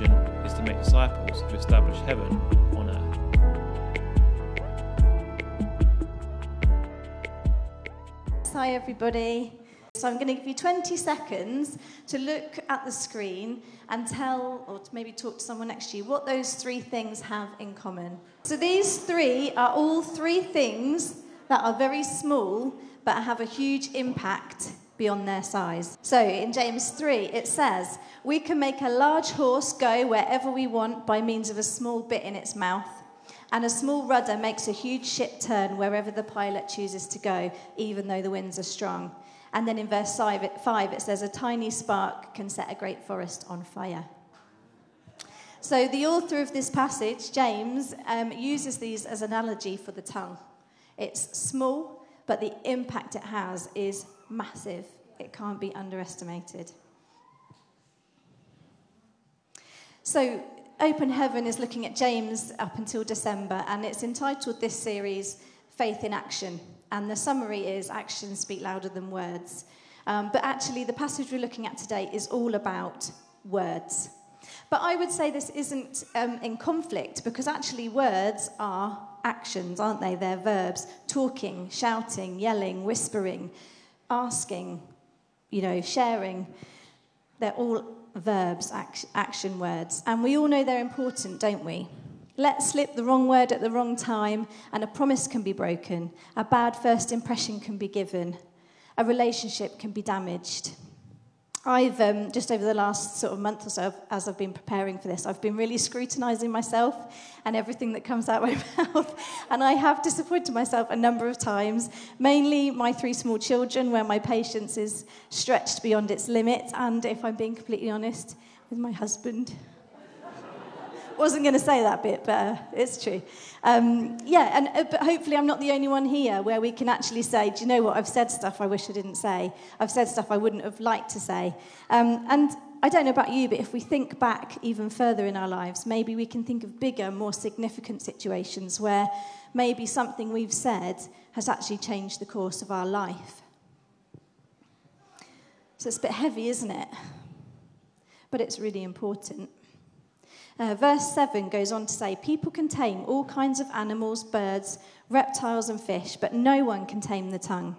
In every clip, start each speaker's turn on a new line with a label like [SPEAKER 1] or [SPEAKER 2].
[SPEAKER 1] mission is to make disciples who establish heaven on earth.
[SPEAKER 2] Hi, everybody. So, I'm going to give you 20 seconds to look at the screen and tell, or maybe talk to someone next to you, what those three things have in common. So, these three are all three things that are very small but have a huge impact beyond their size. So in James 3, it says, We can make a large horse go wherever we want by means of a small bit in its mouth. And a small rudder makes a huge ship turn wherever the pilot chooses to go, even though the winds are strong. And then in verse 5, it says, A tiny spark can set a great forest on fire. So the author of this passage, James, um, uses these as an analogy for the tongue. It's small, but the impact it has is massive. It can't be underestimated. So, Open Heaven is looking at James up until December, and it's entitled this series Faith in Action. And the summary is Actions Speak Louder Than Words. Um, but actually, the passage we're looking at today is all about words. But I would say this isn't um, in conflict because actually, words are actions, aren't they? They're verbs talking, shouting, yelling, whispering, asking, you know, sharing. They're all verbs, action words. And we all know they're important, don't we? Let slip the wrong word at the wrong time, and a promise can be broken. A bad first impression can be given. A relationship can be damaged. I've um, just over the last sort of month or so, as I've been preparing for this, I've been really scrutinizing myself and everything that comes out of my mouth. And I have disappointed myself a number of times, mainly my three small children, where my patience is stretched beyond its limit. And if I'm being completely honest, with my husband. Wasn't going to say that bit, but uh, it's true. Um, yeah, and uh, but hopefully I'm not the only one here where we can actually say, do you know what? I've said stuff I wish I didn't say. I've said stuff I wouldn't have liked to say. Um, and I don't know about you, but if we think back even further in our lives, maybe we can think of bigger, more significant situations where maybe something we've said has actually changed the course of our life. So it's a bit heavy, isn't it? But it's really important. Uh, verse 7 goes on to say, People can tame all kinds of animals, birds, reptiles, and fish, but no one can tame the tongue.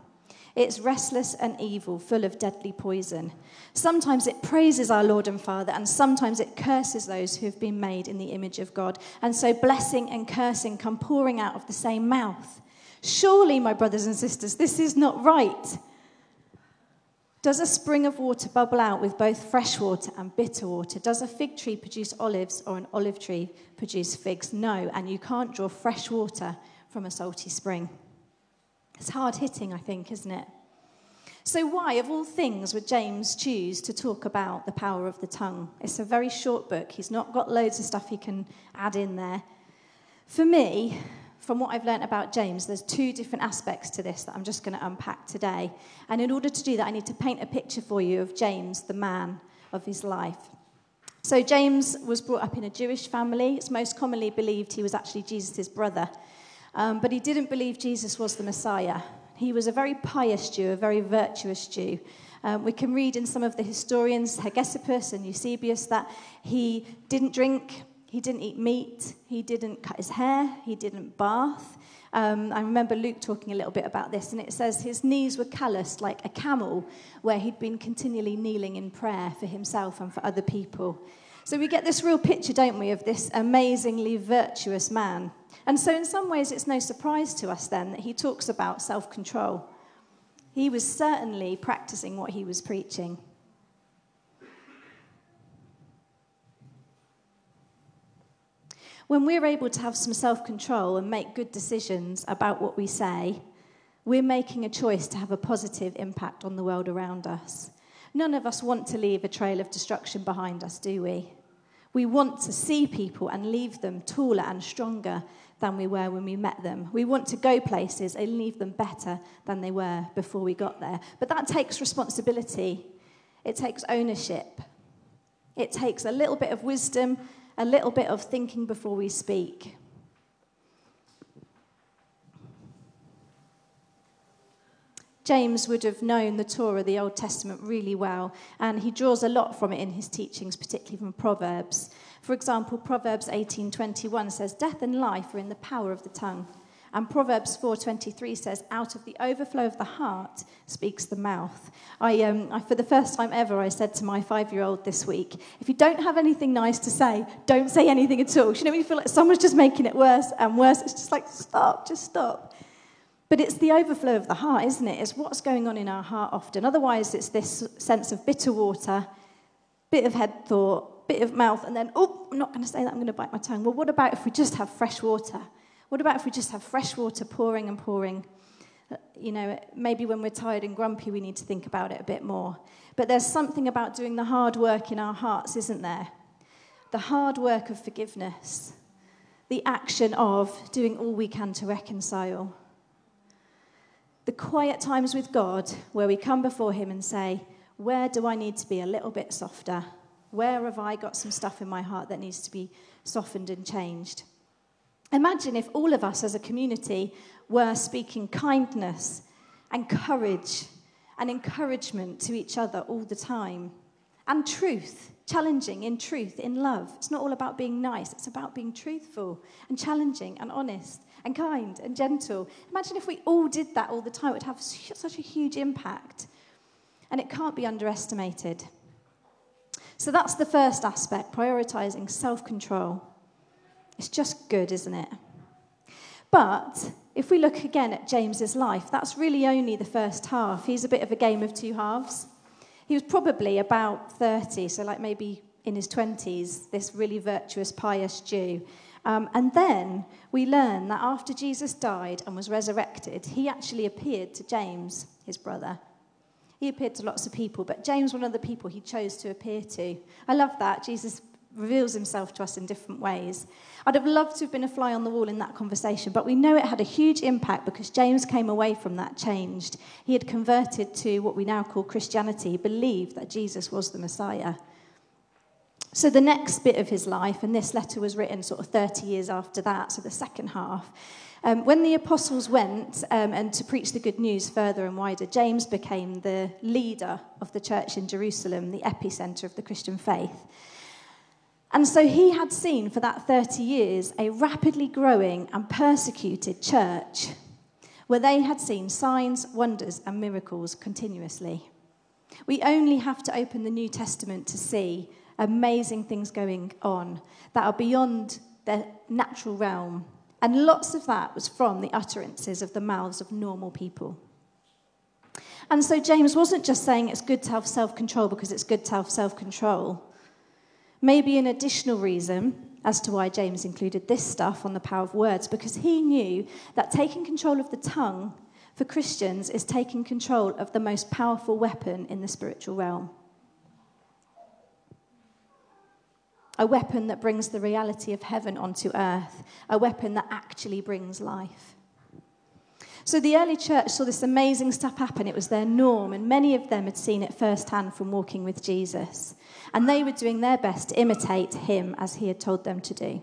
[SPEAKER 2] It's restless and evil, full of deadly poison. Sometimes it praises our Lord and Father, and sometimes it curses those who have been made in the image of God. And so blessing and cursing come pouring out of the same mouth. Surely, my brothers and sisters, this is not right. Does a spring of water bubble out with both fresh water and bitter water? Does a fig tree produce olives or an olive tree produce figs? No, and you can't draw fresh water from a salty spring. It's hard hitting, I think, isn't it? So, why, of all things, would James choose to talk about the power of the tongue? It's a very short book. He's not got loads of stuff he can add in there. For me, from what I've learned about James, there's two different aspects to this that I'm just going to unpack today. And in order to do that, I need to paint a picture for you of James, the man of his life. So, James was brought up in a Jewish family. It's most commonly believed he was actually Jesus' brother. Um, but he didn't believe Jesus was the Messiah. He was a very pious Jew, a very virtuous Jew. Um, we can read in some of the historians, Hegesippus and Eusebius, that he didn't drink, he didn't eat meat, he didn't cut his hair, he didn't bath. Um, I remember Luke talking a little bit about this, and it says his knees were calloused like a camel, where he'd been continually kneeling in prayer for himself and for other people. So we get this real picture, don't we, of this amazingly virtuous man. And so, in some ways, it's no surprise to us then that he talks about self control. He was certainly practicing what he was preaching. When we're able to have some self control and make good decisions about what we say, we're making a choice to have a positive impact on the world around us. None of us want to leave a trail of destruction behind us, do we? We want to see people and leave them taller and stronger than we were when we met them. We want to go places and leave them better than they were before we got there. But that takes responsibility, it takes ownership, it takes a little bit of wisdom a little bit of thinking before we speak. James would have known the Torah, the Old Testament, really well, and he draws a lot from it in his teachings, particularly from Proverbs. For example, Proverbs 18:21 says, "Death and life are in the power of the tongue." And Proverbs 4:23 says, "Out of the overflow of the heart speaks the mouth." I, um, I, for the first time ever, I said to my five-year-old this week, "If you don't have anything nice to say, don't say anything at all." You know, when you feel like someone's just making it worse and worse, it's just like stop, just stop. But it's the overflow of the heart, isn't it? It's what's going on in our heart often. Otherwise, it's this sense of bitter water, bit of head thought, bit of mouth, and then, oh, I'm not going to say that, I'm going to bite my tongue. Well, what about if we just have fresh water? What about if we just have fresh water pouring and pouring? You know, maybe when we're tired and grumpy, we need to think about it a bit more. But there's something about doing the hard work in our hearts, isn't there? The hard work of forgiveness, the action of doing all we can to reconcile the quiet times with God where we come before Him and say, Where do I need to be a little bit softer? Where have I got some stuff in my heart that needs to be softened and changed? Imagine if all of us as a community were speaking kindness and courage and encouragement to each other all the time, and truth, challenging in truth, in love. It's not all about being nice, it's about being truthful and challenging and honest and kind and gentle. Imagine if we all did that all the time, it would have such a huge impact. And it can't be underestimated. So that's the first aspect prioritizing self control. It's just good, isn't it? But if we look again at James's life, that's really only the first half. He's a bit of a game of two halves. He was probably about 30, so like maybe in his 20s, this really virtuous, pious Jew. Um, and then we learn that after Jesus died and was resurrected, he actually appeared to James, his brother. He appeared to lots of people, but James, one of the people he chose to appear to. I love that. Jesus reveals himself to us in different ways. I'd have loved to have been a fly on the wall in that conversation, but we know it had a huge impact because James came away from that changed. He had converted to what we now call Christianity, he believed that Jesus was the Messiah. So, the next bit of his life, and this letter was written sort of 30 years after that, so the second half, um, when the apostles went um, and to preach the good news further and wider, James became the leader of the church in Jerusalem, the epicenter of the Christian faith. And so he had seen for that 30 years a rapidly growing and persecuted church where they had seen signs, wonders, and miracles continuously. We only have to open the New Testament to see amazing things going on that are beyond the natural realm. And lots of that was from the utterances of the mouths of normal people. And so James wasn't just saying it's good to have self control because it's good to have self control. Maybe an additional reason as to why James included this stuff on the power of words, because he knew that taking control of the tongue for Christians is taking control of the most powerful weapon in the spiritual realm. a weapon that brings the reality of heaven onto earth, a weapon that actually brings life. So the early church saw this amazing stuff happen. It was their norm, and many of them had seen it firsthand from walking with Jesus. And they were doing their best to imitate him as he had told them to do.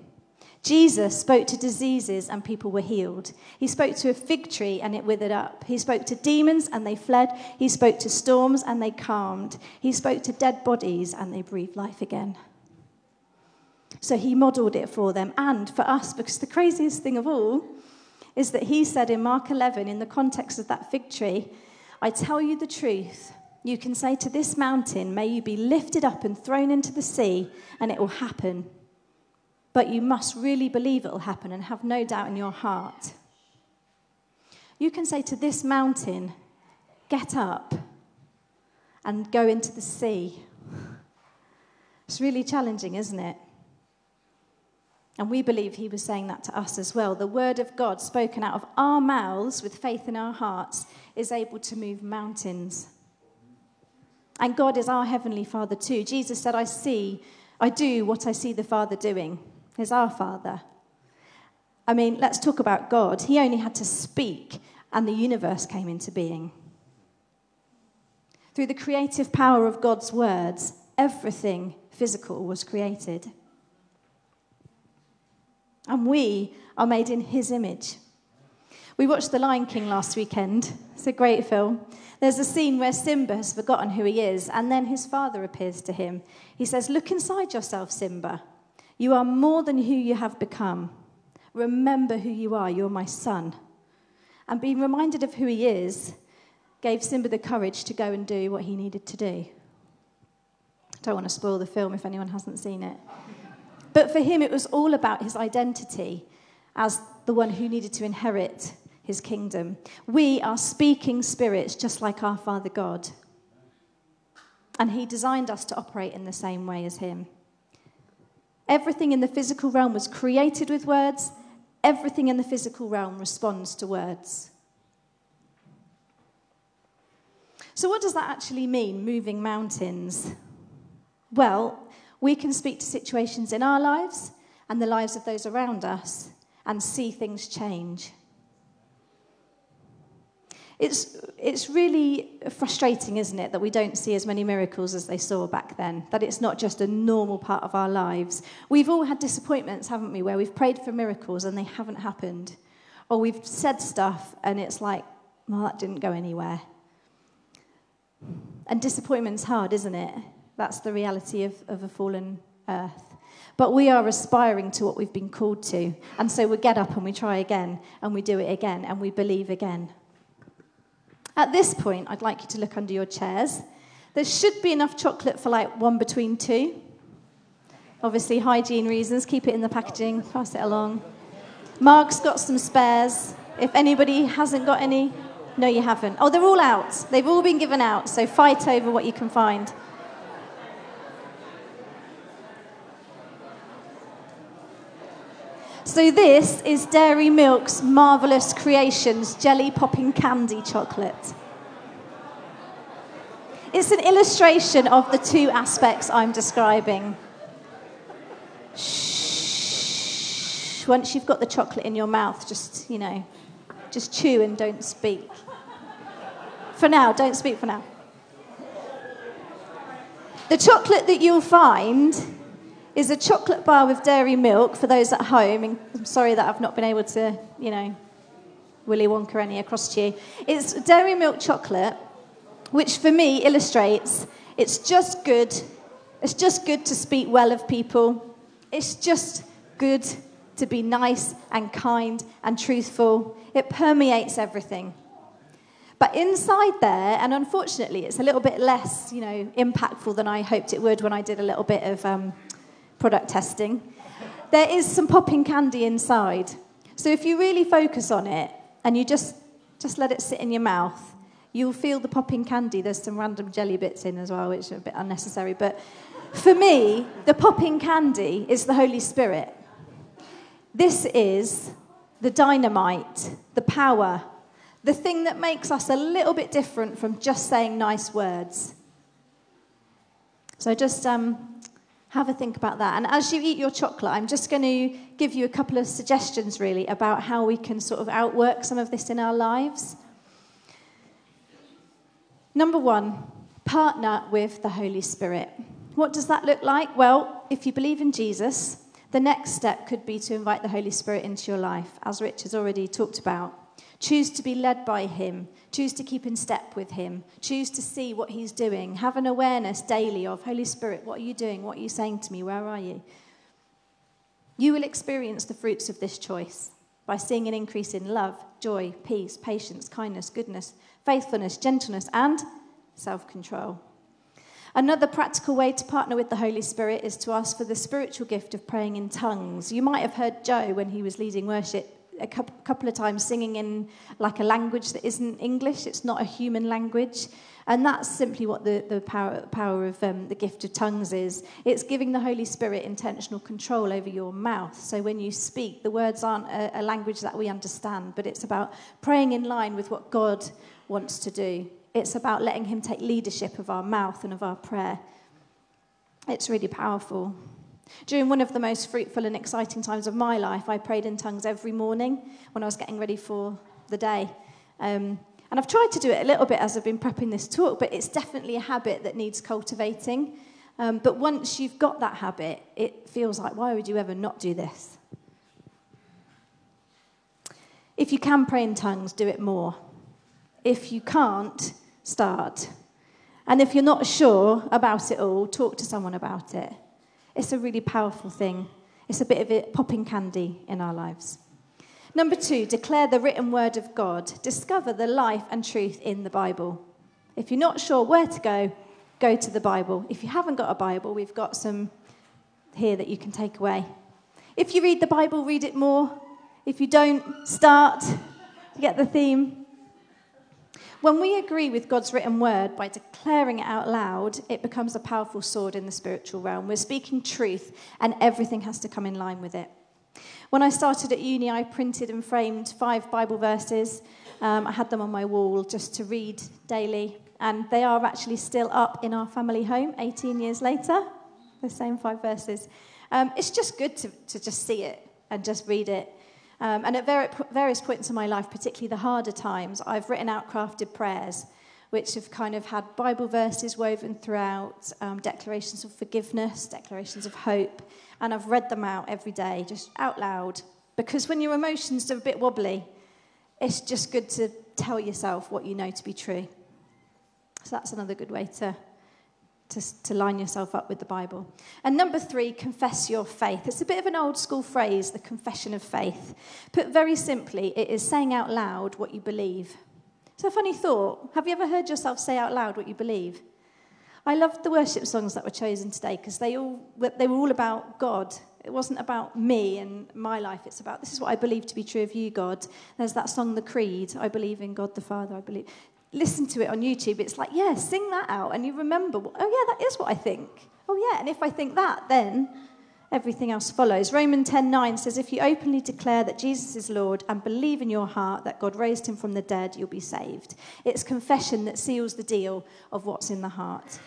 [SPEAKER 2] Jesus spoke to diseases and people were healed. He spoke to a fig tree and it withered up. He spoke to demons and they fled. He spoke to storms and they calmed. He spoke to dead bodies and they breathed life again. So he modeled it for them and for us, because the craziest thing of all is that he said in Mark 11, in the context of that fig tree, I tell you the truth. You can say to this mountain, May you be lifted up and thrown into the sea, and it will happen. But you must really believe it will happen and have no doubt in your heart. You can say to this mountain, Get up and go into the sea. It's really challenging, isn't it? And we believe he was saying that to us as well. The word of God spoken out of our mouths with faith in our hearts is able to move mountains. And God is our heavenly Father too. Jesus said, I see, I do what I see the Father doing. He's our Father. I mean, let's talk about God. He only had to speak, and the universe came into being. Through the creative power of God's words, everything physical was created. And we are made in his image. We watched The Lion King last weekend. It's a great film. There's a scene where Simba has forgotten who he is, and then his father appears to him. He says, Look inside yourself, Simba. You are more than who you have become. Remember who you are. You're my son. And being reminded of who he is gave Simba the courage to go and do what he needed to do. I don't want to spoil the film if anyone hasn't seen it. But for him, it was all about his identity as the one who needed to inherit his kingdom. We are speaking spirits just like our Father God. And he designed us to operate in the same way as him. Everything in the physical realm was created with words, everything in the physical realm responds to words. So, what does that actually mean, moving mountains? Well, we can speak to situations in our lives and the lives of those around us and see things change. It's, it's really frustrating, isn't it, that we don't see as many miracles as they saw back then, that it's not just a normal part of our lives. We've all had disappointments, haven't we, where we've prayed for miracles and they haven't happened. Or we've said stuff and it's like, well, that didn't go anywhere. And disappointment's hard, isn't it? That's the reality of, of a fallen earth. But we are aspiring to what we've been called to. And so we get up and we try again, and we do it again, and we believe again. At this point, I'd like you to look under your chairs. There should be enough chocolate for like one between two. Obviously, hygiene reasons, keep it in the packaging, pass it along. Mark's got some spares. If anybody hasn't got any, no, you haven't. Oh, they're all out. They've all been given out, so fight over what you can find. So, this is Dairy Milk's Marvellous Creations Jelly Popping Candy Chocolate. It's an illustration of the two aspects I'm describing. Shh. Once you've got the chocolate in your mouth, just, you know, just chew and don't speak. For now, don't speak for now. The chocolate that you'll find is a chocolate bar with dairy milk for those at home. I'm sorry that I've not been able to, you know, Willy Wonka any across to you. It's dairy milk chocolate, which for me illustrates it's just good. It's just good to speak well of people. It's just good to be nice and kind and truthful. It permeates everything. But inside there, and unfortunately, it's a little bit less, you know, impactful than I hoped it would when I did a little bit of um, product testing, there is some popping candy inside. So if you really focus on it and you just, just let it sit in your mouth, you'll feel the popping candy. There's some random jelly bits in as well, which are a bit unnecessary. But for me, the popping candy is the Holy Spirit. This is the dynamite, the power, the thing that makes us a little bit different from just saying nice words. So just um, have a think about that. And as you eat your chocolate, I'm just going to give you a couple of suggestions, really, about how we can sort of outwork some of this in our lives. Number one, partner with the Holy Spirit. What does that look like? Well, if you believe in Jesus, the next step could be to invite the Holy Spirit into your life, as Rich has already talked about. Choose to be led by Him. Choose to keep in step with Him. Choose to see what He's doing. Have an awareness daily of Holy Spirit, what are you doing? What are you saying to me? Where are you? You will experience the fruits of this choice by seeing an increase in love, joy, peace, patience, kindness, goodness, faithfulness, gentleness, and self control. Another practical way to partner with the Holy Spirit is to ask for the spiritual gift of praying in tongues. You might have heard Joe when he was leading worship a couple of times singing in like a language that isn't English. It's not a human language. And that's simply what the, the power, power of um, the gift of tongues is. It's giving the Holy Spirit intentional control over your mouth. So when you speak, the words aren't a, a language that we understand, but it's about praying in line with what God wants to do. It's about letting Him take leadership of our mouth and of our prayer. It's really powerful. During one of the most fruitful and exciting times of my life, I prayed in tongues every morning when I was getting ready for the day. Um, and I've tried to do it a little bit as I've been prepping this talk, but it's definitely a habit that needs cultivating. Um, but once you've got that habit, it feels like, why would you ever not do this? If you can pray in tongues, do it more. If you can't, start. And if you're not sure about it all, talk to someone about it. It's a really powerful thing. It's a bit of it popping candy in our lives. Number two, declare the written word of God. Discover the life and truth in the Bible. If you're not sure where to go, go to the Bible. If you haven't got a Bible, we've got some here that you can take away. If you read the Bible, read it more. If you don't, start. to get the theme? When we agree with God's written word by declaring it out loud, it becomes a powerful sword in the spiritual realm. We're speaking truth, and everything has to come in line with it. When I started at uni, I printed and framed five Bible verses. Um, I had them on my wall just to read daily, and they are actually still up in our family home 18 years later, the same five verses. Um, it's just good to, to just see it and just read it. Um, and at various points in my life, particularly the harder times, I've written out crafted prayers, which have kind of had Bible verses woven throughout, um, declarations of forgiveness, declarations of hope, and I've read them out every day, just out loud. Because when your emotions are a bit wobbly, it's just good to tell yourself what you know to be true. So that's another good way to, to, to line yourself up with the Bible. And number three, confess your faith. It's a bit of an old school phrase, the confession of faith. Put very simply, it is saying out loud what you believe. It's a funny thought. Have you ever heard yourself say out loud what you believe? I loved the worship songs that were chosen today because they, all, they were all about God. It wasn't about me and my life. It's about this is what I believe to be true of you, God. There's that song, The Creed. I believe in God the Father. I believe. Listen to it on YouTube. It's like, yeah, sing that out. And you remember, oh, yeah, that is what I think. Oh, yeah. And if I think that, then everything else follows. Romans 10:9 says, If you openly declare that Jesus is Lord and believe in your heart that God raised him from the dead, you'll be saved. It's confession that seals the deal of what's in the heart.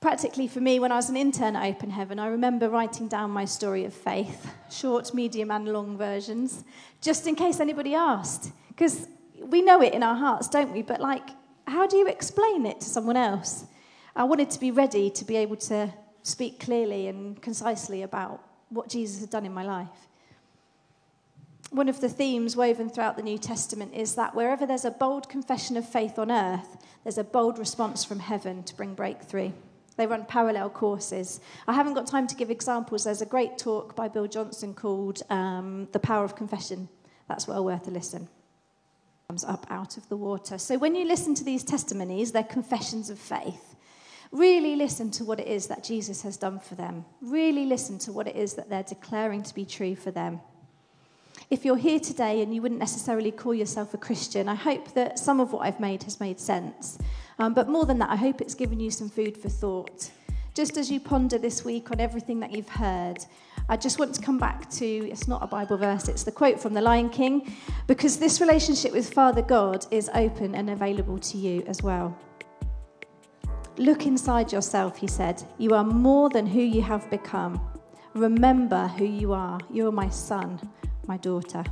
[SPEAKER 2] Practically for me, when I was an intern at Open Heaven, I remember writing down my story of faith, short, medium, and long versions, just in case anybody asked. Because we know it in our hearts, don't we? But, like, how do you explain it to someone else? I wanted to be ready to be able to speak clearly and concisely about what Jesus had done in my life. One of the themes woven throughout the New Testament is that wherever there's a bold confession of faith on earth, there's a bold response from heaven to bring breakthrough. They run parallel courses. I haven't got time to give examples. There's a great talk by Bill Johnson called um, The Power of Confession. That's well worth a listen. Comes up out of the water. So when you listen to these testimonies, they're confessions of faith. Really listen to what it is that Jesus has done for them. Really listen to what it is that they're declaring to be true for them. If you're here today and you wouldn't necessarily call yourself a Christian, I hope that some of what I've made has made sense. Um, but more than that, I hope it's given you some food for thought. Just as you ponder this week on everything that you've heard, I just want to come back to it's not a Bible verse, it's the quote from The Lion King, because this relationship with Father God is open and available to you as well. Look inside yourself, he said. You are more than who you have become. Remember who you are. You are my son, my daughter.